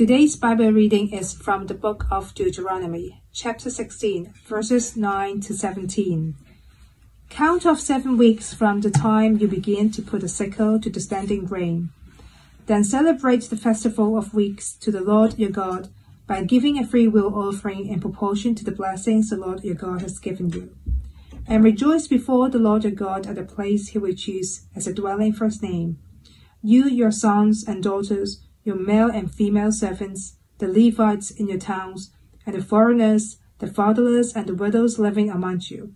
Today's Bible reading is from the book of Deuteronomy, chapter 16, verses 9 to 17. Count off seven weeks from the time you begin to put a sickle to the standing grain. Then celebrate the festival of weeks to the Lord your God by giving a free will offering in proportion to the blessings the Lord your God has given you. And rejoice before the Lord your God at the place he will choose as a dwelling for his name. You, your sons and daughters, your male and female servants, the Levites in your towns, and the foreigners, the fatherless, and the widows living among you.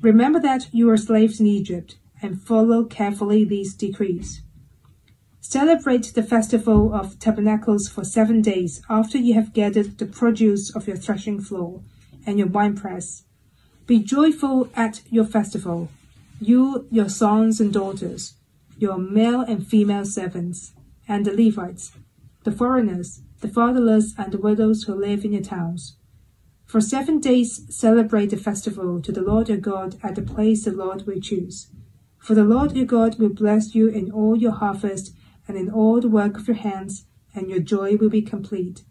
Remember that you were slaves in Egypt, and follow carefully these decrees. Celebrate the festival of tabernacles for seven days after you have gathered the produce of your threshing floor and your winepress. Be joyful at your festival, you, your sons and daughters, your male and female servants, and the Levites, the foreigners, the fatherless, and the widows who live in your towns. For seven days celebrate the festival to the Lord your God at the place the Lord will choose. For the Lord your God will bless you in all your harvest and in all the work of your hands, and your joy will be complete.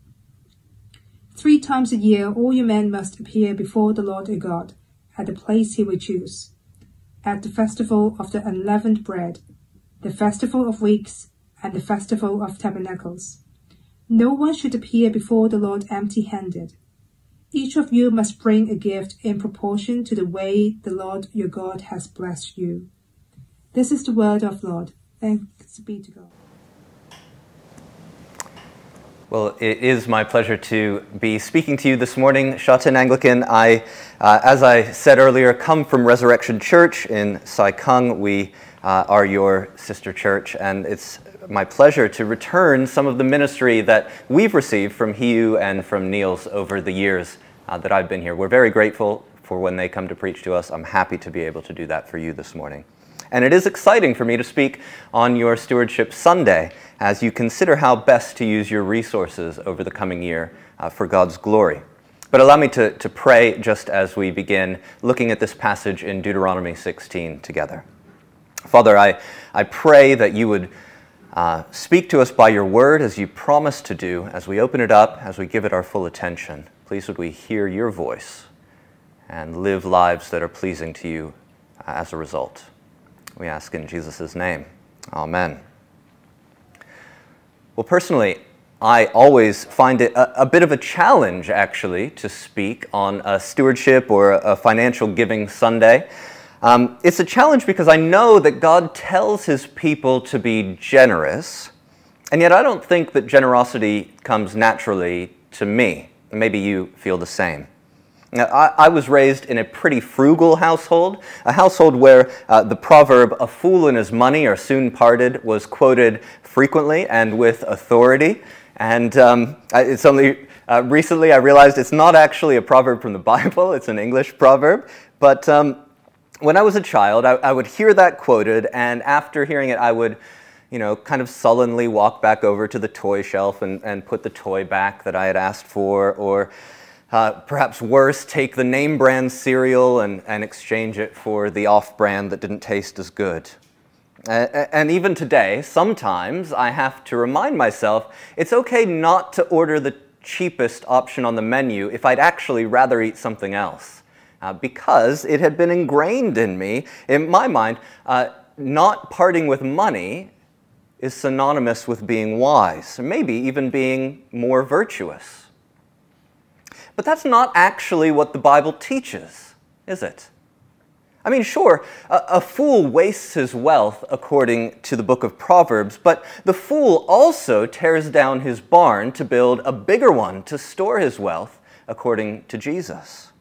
Three times a year all your men must appear before the Lord your God at the place he will choose. At the festival of the unleavened bread, the festival of weeks, and the festival of tabernacles. No one should appear before the Lord empty handed. Each of you must bring a gift in proportion to the way the Lord your God has blessed you. This is the word of the Lord. Thanks be to God. Well, it is my pleasure to be speaking to you this morning. Shatin Anglican, I, uh, as I said earlier, come from Resurrection Church in Sai Kung. We uh, are your sister church, and it's my pleasure to return some of the ministry that we've received from Hugh and from Niels over the years uh, that I've been here. We're very grateful for when they come to preach to us. I'm happy to be able to do that for you this morning. And it is exciting for me to speak on your Stewardship Sunday as you consider how best to use your resources over the coming year uh, for God's glory. But allow me to, to pray just as we begin looking at this passage in Deuteronomy 16 together. Father, I, I pray that you would uh, speak to us by your word as you promised to do as we open it up, as we give it our full attention. Please would we hear your voice and live lives that are pleasing to you uh, as a result. We ask in Jesus' name. Amen. Well, personally, I always find it a, a, bit of a challenge, actually, to speak on a stewardship or a financial giving Sunday. Um, it's a challenge because I know that God tells his people to be generous, and yet I don't think that generosity comes naturally to me. Maybe you feel the same. Now, I, I, was raised in a pretty frugal household, a household where uh, the proverb, a fool and his money are soon parted, was quoted frequently and with authority. And um, it's only uh, recently I realized it's not actually a proverb from the Bible, it's an English proverb. But um, when I was a child, I, I, would hear that quoted, and after hearing it, I would, you know, kind of sullenly walk back over to the toy shelf and, and put the toy back that I had asked for, or uh, perhaps worse, take the name brand cereal and, and exchange it for the off brand that didn't taste as good. Uh, and even today, sometimes I have to remind myself it's okay not to order the cheapest option on the menu if I'd actually rather eat something else uh, because it had been ingrained in me, in my mind, uh, not parting with money is synonymous with being wise, maybe even being more virtuous. But that's not actually what the Bible teaches, is it? I mean, sure, a, a, fool wastes his wealth according to the book of Proverbs, but the fool also tears down his barn to build a bigger one to store his wealth according to Jesus.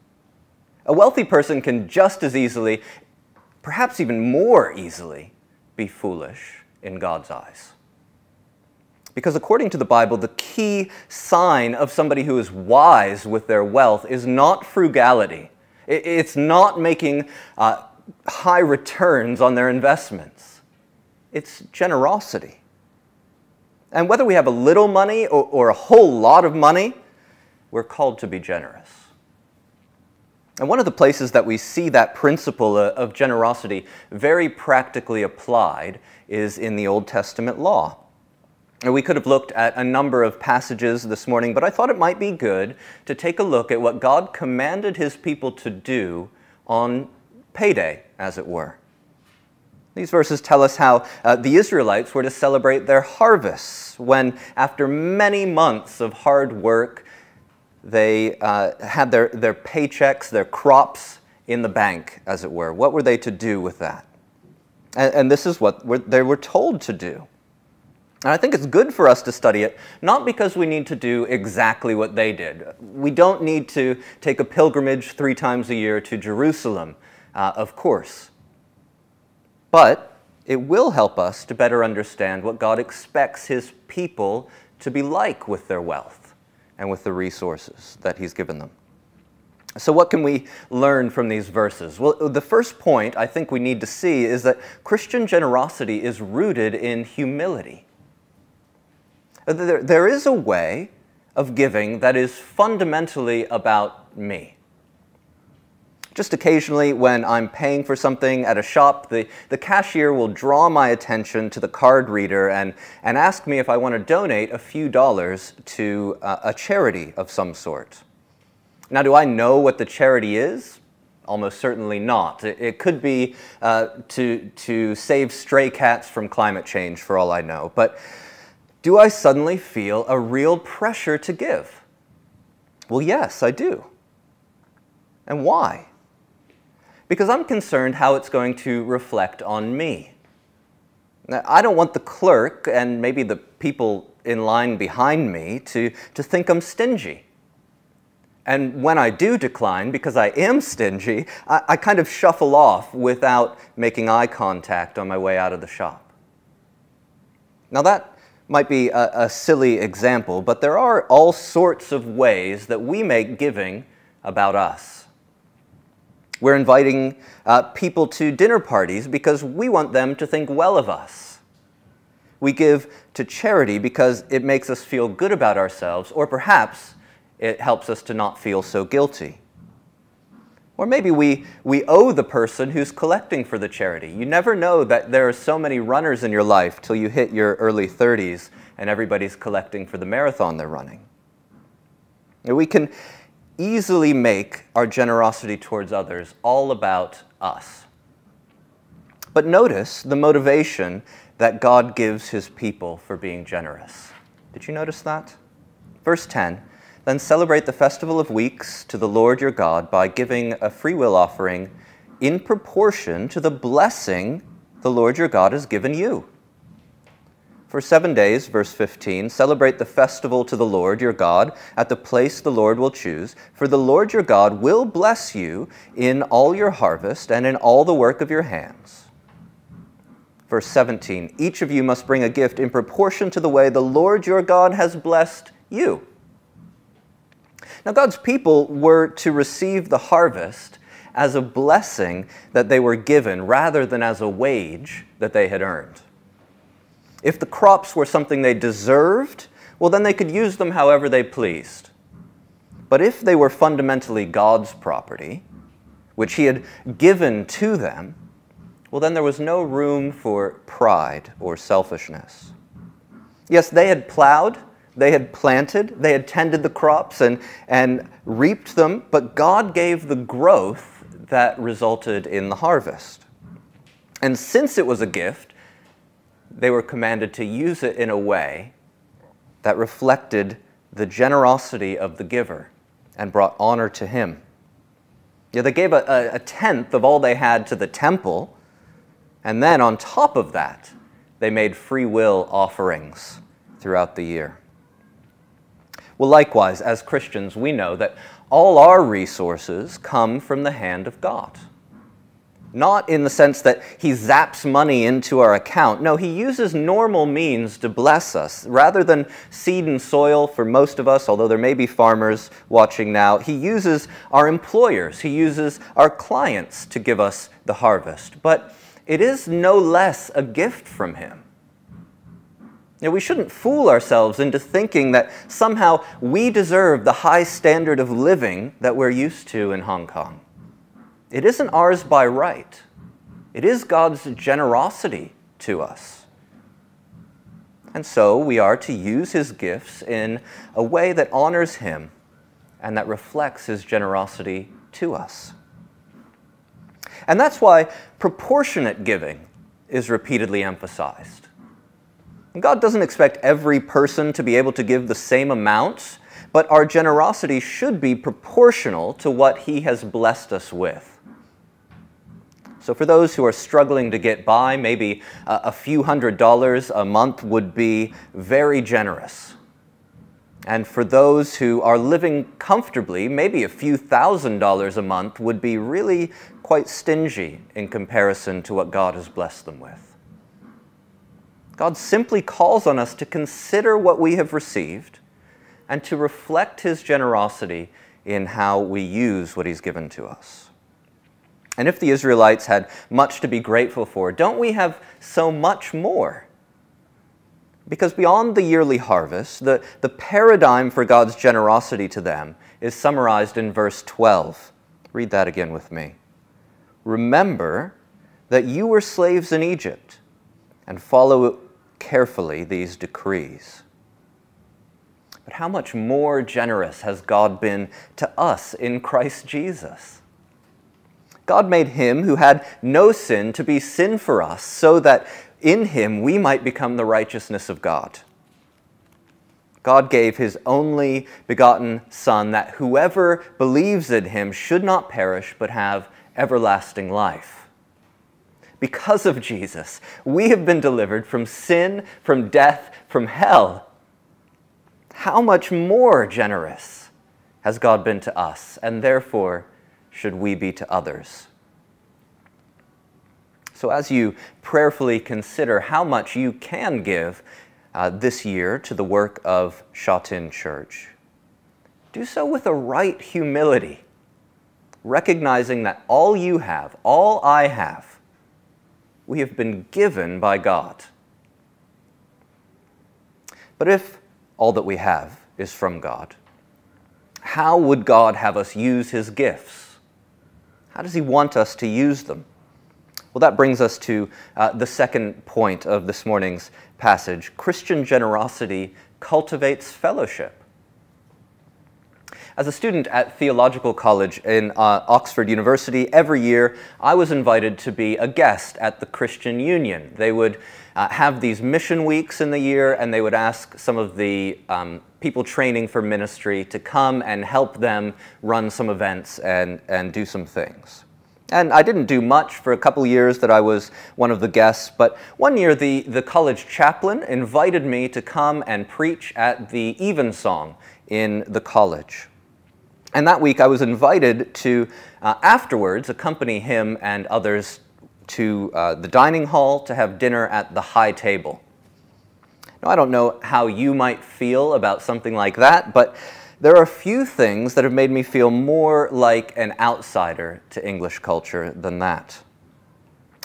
A wealthy person can just as easily, perhaps even more easily, be foolish in God's eyes. Because according to the Bible, the key sign of somebody who is wise with their wealth is not frugality. It's not making uh, high returns on their investments. It's generosity. And whether we have a little money or, or a whole lot of money, we're called to be generous. And one of the places that we see that principle of generosity very practically applied is in the Old Testament law. And we could have looked at a number of passages this morning, but I thought it might be good to take a look at what God commanded his people to do on payday, as it were. These verses tell us how uh, the Israelites were to celebrate their harvests when, after many months of hard work, they uh, had their, their paychecks, their crops in the bank, as it were. What were they to do with that? And, and this is what they were told to do. And I think it's good for us to study it, not because we need to do exactly what they did. We don't need to take a pilgrimage three times a year to Jerusalem, uh, of course. But it will help us to better understand what God expects His people to be like with their wealth and with the resources that He's given them. So, what can we learn from these verses? Well, the first point I think we need to see is that Christian generosity is rooted in humility. There, there is a way of giving that is fundamentally about me. Just occasionally, when I'm paying for something at a shop, the, the cashier will draw my attention to the card reader and, and ask me if I want to donate a few dollars to uh, a charity of some sort. Now, do I know what the charity is? Almost certainly not. It, it could be uh, to, to save stray cats from climate change, for all I know. But do I suddenly feel a real pressure to give? Well, yes, I do. And why? Because I'm concerned how it's going to reflect on me. Now, I don't want the clerk and maybe the people in line behind me to, to think I'm stingy. And when I do decline, because I am stingy, I, I kind of shuffle off without making eye contact on my way out of the shop. Now, that might be a, a, silly example, but there are all sorts of ways that we make giving about us. We're inviting uh, people to dinner parties because we want them to think well of us. We give to charity because it makes us feel good about ourselves, or perhaps it helps us to not feel so guilty. Or maybe we, we owe the person who's collecting for the charity. You never know that there are so many runners in your life till you hit your early 30s and everybody's collecting for the marathon they're running. We can easily make our generosity towards others all about us. But notice the motivation that God gives his people for being generous. Did you notice that? Verse 10 then celebrate the festival of weeks to the Lord your God by giving a freewill offering in proportion to the blessing the Lord your God has given you. For seven days, verse 15, celebrate the festival to the Lord your God at the place the Lord will choose, for the Lord your God will bless you in all your harvest and in all the work of your hands. Verse 17, each of you must bring a gift in proportion to the way the Lord your God has blessed you. Now, God's people were to receive the harvest as a blessing that they were given rather than as a wage that they had earned. If the crops were something they deserved, well, then they could use them however they pleased. But if they were fundamentally God's property, which He had given to them, well, then there was no room for pride or selfishness. Yes, they had plowed, they had planted, they had tended the crops and, and reaped them, but God gave the growth that resulted in the harvest. And since it was a gift, they were commanded to use it in a way that reflected the generosity of the giver and brought honor to him. Yeah, they gave a, a, tenth of all they had to the temple, and then on top of that, they made free will offerings throughout the year. Well, likewise, as Christians, we know that all our resources come from the hand of God. Not in the sense that he zaps money into our account. No, he uses normal means to bless us. Rather than seed and soil for most of us, although there may be farmers watching now, he uses our employers, he uses our clients to give us the harvest. But it is no less a gift from him. Now, we shouldn't fool ourselves into thinking that somehow we deserve the high standard of living that we're used to in Hong Kong. It isn't ours by right, it is God's generosity to us. And so we are to use his gifts in a way that honors him and that reflects his generosity to us. And that's why proportionate giving is repeatedly emphasized. God doesn't expect every person to be able to give the same amounts, but our generosity should be proportional to what He has blessed us with. So, for those who are struggling to get by, maybe a few hundred dollars a month would be very generous. And for those who are living comfortably, maybe a few thousand dollars a month would be really quite stingy in comparison to what God has blessed them with. God simply calls on us to consider what we have received and to reflect His generosity in how we use what He's given to us. And if the Israelites had much to be grateful for, don't we have so much more? Because beyond the yearly harvest, the, the paradigm for God's generosity to them is summarized in verse 12. Read that again with me. Remember that you were slaves in Egypt, and follow carefully these decrees. But how much more generous has God been to us in Christ Jesus? God made him who had no sin to be sin for us, so that in him we might become the righteousness of God. God gave his only begotten Son that whoever believes in him should not perish but have everlasting life. Because of Jesus, we have been delivered from sin, from death, from hell. How much more generous has God been to us, and therefore should we be to others? So, as you prayerfully consider how much you can give uh, this year to the work of Shatin Church, do so with a right humility, recognizing that all you have, all I have, we have been given by God. But if all that we have is from God, how would God have us use His gifts? How does He want us to use them? Well, that brings us to uh, the second point of this morning's passage Christian generosity cultivates fellowship. As a student at Theological College in uh, Oxford University, every year I was invited to be a guest at the Christian Union. They would uh, have these mission weeks in the year, and they would ask some of the um, people training for ministry to come and help them run some events and, and do some things. And I didn't do much for a couple years that I was one of the guests, but one year the, the college chaplain invited me to come and preach at the Evensong in the college. And that week I was invited to uh, afterwards accompany him and others to uh, the dining hall to have dinner at the high table. Now, I don't know how you might feel about something like that, but there are a few things that have made me feel more like an outsider to English culture than that.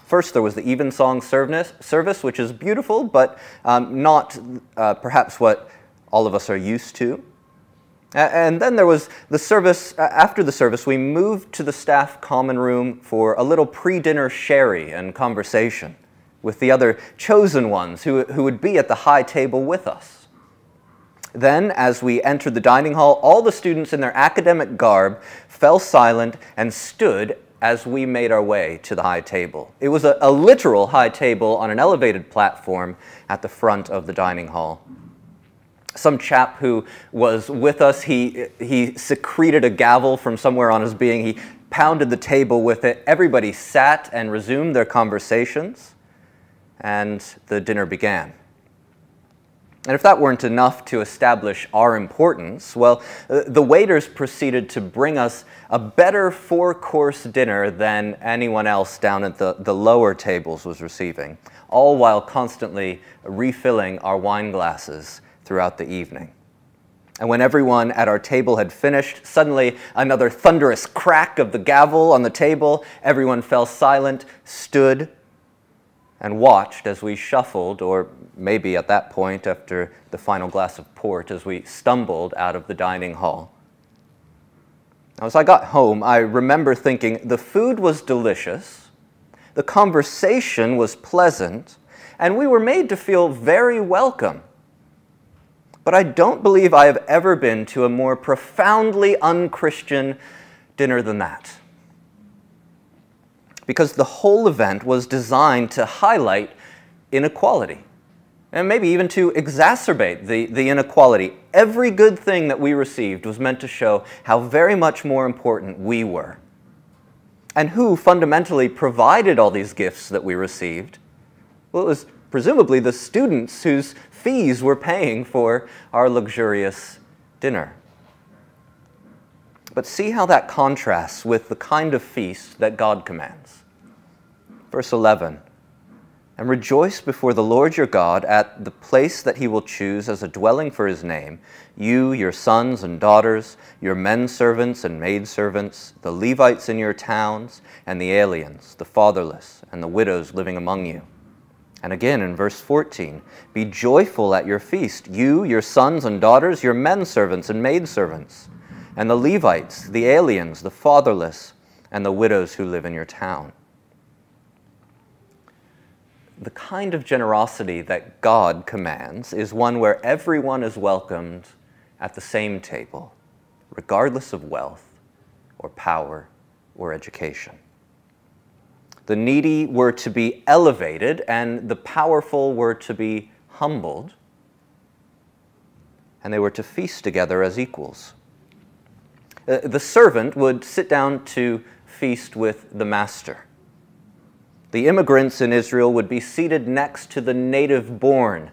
First, there was the evensong service, which is beautiful, but um, not uh, perhaps what all of us are used to. And then there was the service, uh, after the service, we moved to the staff common room for a little pre dinner sherry and conversation with the other chosen ones who, who would be at the high table with us. Then, as we entered the dining hall, all the students in their academic garb fell silent and stood as we made our way to the high table. It was a, a, literal high table on an elevated platform at the front of the dining hall. Some chap who was with us, he, he secreted a gavel from somewhere on his being. He pounded the table with it. Everybody sat and resumed their conversations, and the dinner began. And if that weren't enough to establish our importance, well, uh, the waiters proceeded to bring us a better four course dinner than anyone else down at the, the lower tables was receiving, all while constantly refilling our wine glasses throughout the evening. And when everyone at our table had finished, suddenly another thunderous crack of the gavel on the table, everyone fell silent, stood, and watched as we shuffled, or maybe at that point after the final glass of port, as we stumbled out of the dining hall. Now, as I got home, I remember thinking the food was delicious, the conversation was pleasant, and we were made to feel very welcome. But I don't believe I have ever been to a more profoundly unchristian dinner than that. Because the whole event was designed to highlight inequality and maybe even to exacerbate the, the inequality. Every good thing that we received was meant to show how very much more important we were. And who fundamentally provided all these gifts that we received? Well, it was presumably the students whose fees were paying for our luxurious dinner. But see how that contrasts with the kind of feast that God commands. Verse 11 and rejoice before the Lord your God at the place that he will choose as a dwelling for his name, you, your sons and daughters, your men servants and maidservants, the Levites in your towns, and the aliens, the fatherless, and the widows living among you. And again in verse 14, be joyful at your feast, you, your sons and daughters, your men servants and maidservants, and the Levites, the aliens, the fatherless, and the widows who live in your town the kind of generosity that God commands is one where everyone is welcomed at the same table, regardless of wealth or power or education. The needy were to be elevated and the powerful were to be humbled, and they were to feast together as equals. Uh, the servant would sit down to feast with the master the immigrants in Israel would be seated next to the native born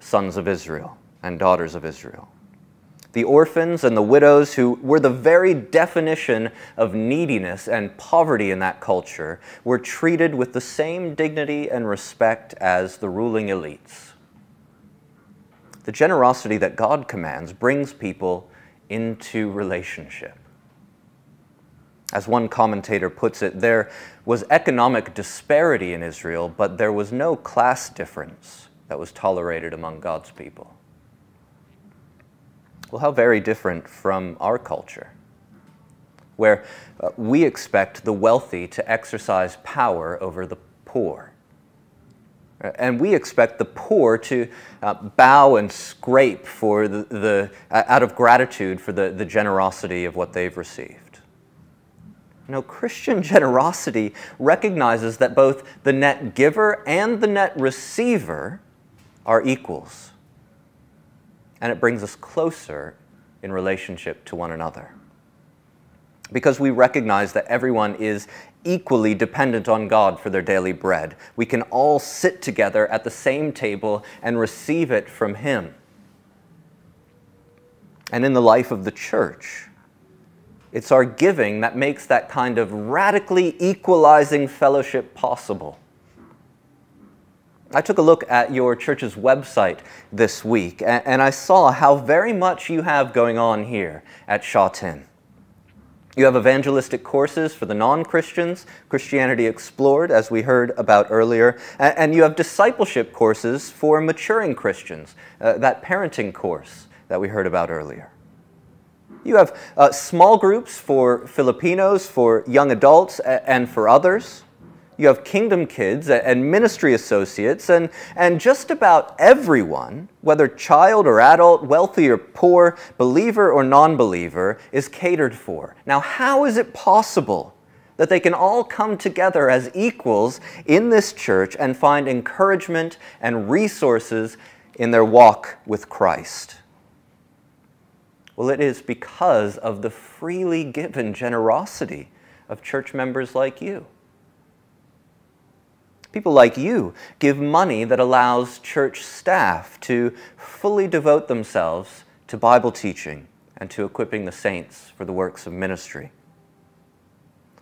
sons of Israel and daughters of Israel. The orphans and the widows, who were the very definition of neediness and poverty in that culture, were treated with the same dignity and respect as the ruling elites. The generosity that God commands brings people into relationship. As one commentator puts it, there was economic disparity in Israel, but there was no class difference that was tolerated among God's people. Well, how very different from our culture, where uh, we expect the wealthy to exercise power over the poor. And we expect the poor to uh, bow and scrape for the, the uh, out of gratitude for the, the generosity of what they've received. No, Christian generosity recognizes that both the net giver and the net receiver are equals. And it brings us closer in relationship to one another. Because we recognize that everyone is equally dependent on God for their daily bread. We can all sit together at the same table and receive it from Him. And in the life of the church, it's our giving that makes that kind of radically equalizing fellowship possible. I took a look at your church's website this week, and I saw how very much you have going on here at Sha Tin. You have evangelistic courses for the non Christians, Christianity Explored, as we heard about earlier, and you have discipleship courses for maturing Christians, uh, that parenting course that we heard about earlier. You have uh, small groups for Filipinos, for young adults, and for others. You have kingdom kids and ministry associates, and, and just about everyone, whether child or adult, wealthy or poor, believer or non believer, is catered for. Now, how is it possible that they can all come together as equals in this church and find encouragement and resources in their walk with Christ? Well, it is because of the freely given generosity of church members like you. People like you give money that allows church staff to fully devote themselves to Bible teaching and to equipping the saints for the works of ministry.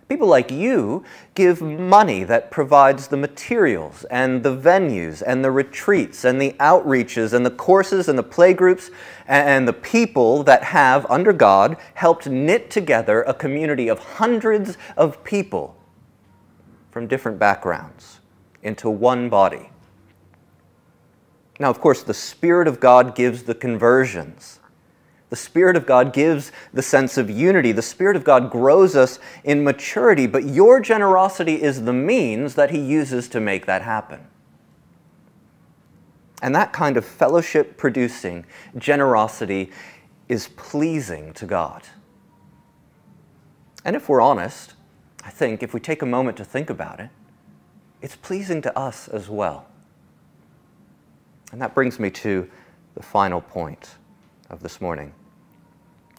People like you give money that provides the materials and the venues and the retreats and the outreaches and the courses and the playgroups and the people that have, under God, helped knit together a community of hundreds of people from different backgrounds into one body. Now, of course, the Spirit of God gives the conversions. The Spirit of God gives the sense of unity. The Spirit of God grows us in maturity, but your generosity is the means that He uses to make that happen. And that kind of fellowship producing generosity is pleasing to God. And if we're honest, I think if we take a moment to think about it, it's pleasing to us as well. And that brings me to the final point of this morning.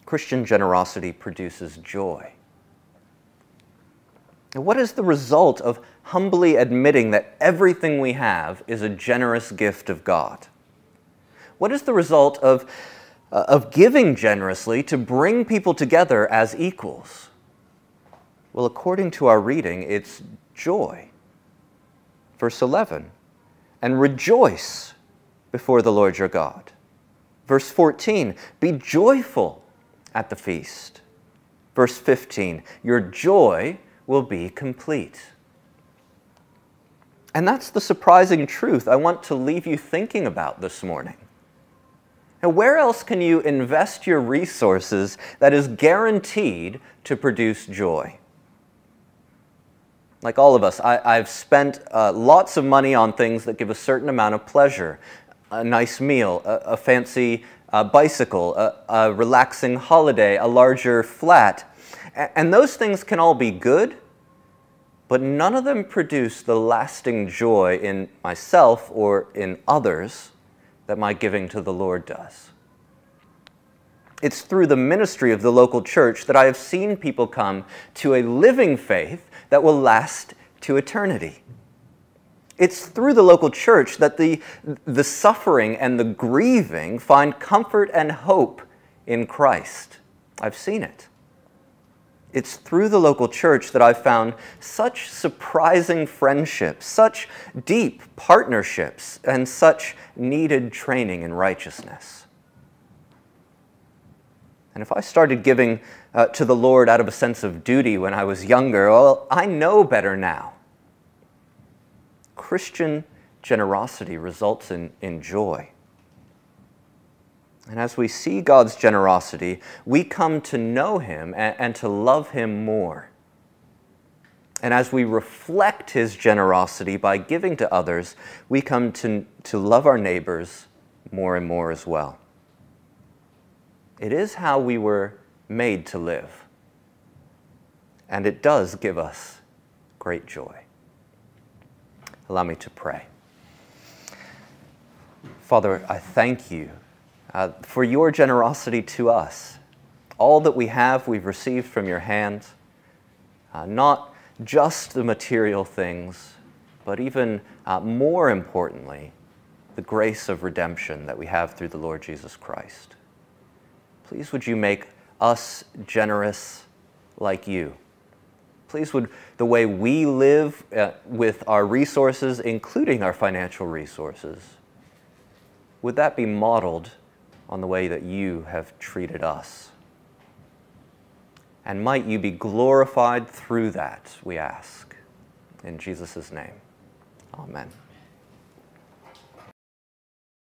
Christian generosity produces joy. What is the result of humbly admitting that everything we have is a generous gift of God? What is the result of, uh, of giving generously to bring people together as equals? Well, according to our reading, it's joy. Verse 11, and rejoice before the Lord your God. Verse 14, be joyful at the feast. Verse 15, your joy will be complete. And that's the surprising truth I want to leave you thinking about this morning. Now, where else can you invest your resources that is guaranteed to produce joy? Like all of us, I, have spent uh, lots of money on things that give a certain amount of pleasure a nice meal, a, a fancy uh, bicycle, a, a relaxing holiday, a larger flat. And those things can all be good, but none of them produce the lasting joy in myself or in others that my giving to the Lord does. It's through the ministry of the local church that I have seen people come to a living faith that will last to eternity. It's through the local church that the, the suffering and the grieving find comfort and hope in Christ. I've seen it. It's through the local church that I've found such surprising friendships, such deep partnerships, and such needed training in righteousness. And if I started giving uh, to the Lord out of a sense of duty when I was younger, well, I know better now. Christian generosity results in, in joy. And as we see God's generosity, we come to know Him and, and, to love Him more. And as we reflect His generosity by giving to others, we come to, to love our neighbors more and more as well. It is how we were made to live. And it does give us great joy. Allow me to pray. Father, I thank you uh, for your generosity to us. All that we have, we've received from your hand, uh, not just the material things, but even uh, more importantly, the grace of redemption that we have through the Lord Jesus Christ. Please would you make us generous like you. Please would the way we live uh, with our resources, including our financial resources, would that be modeled on the way that you have treated us? And might you be glorified through that, we ask. In Jesus' name, amen.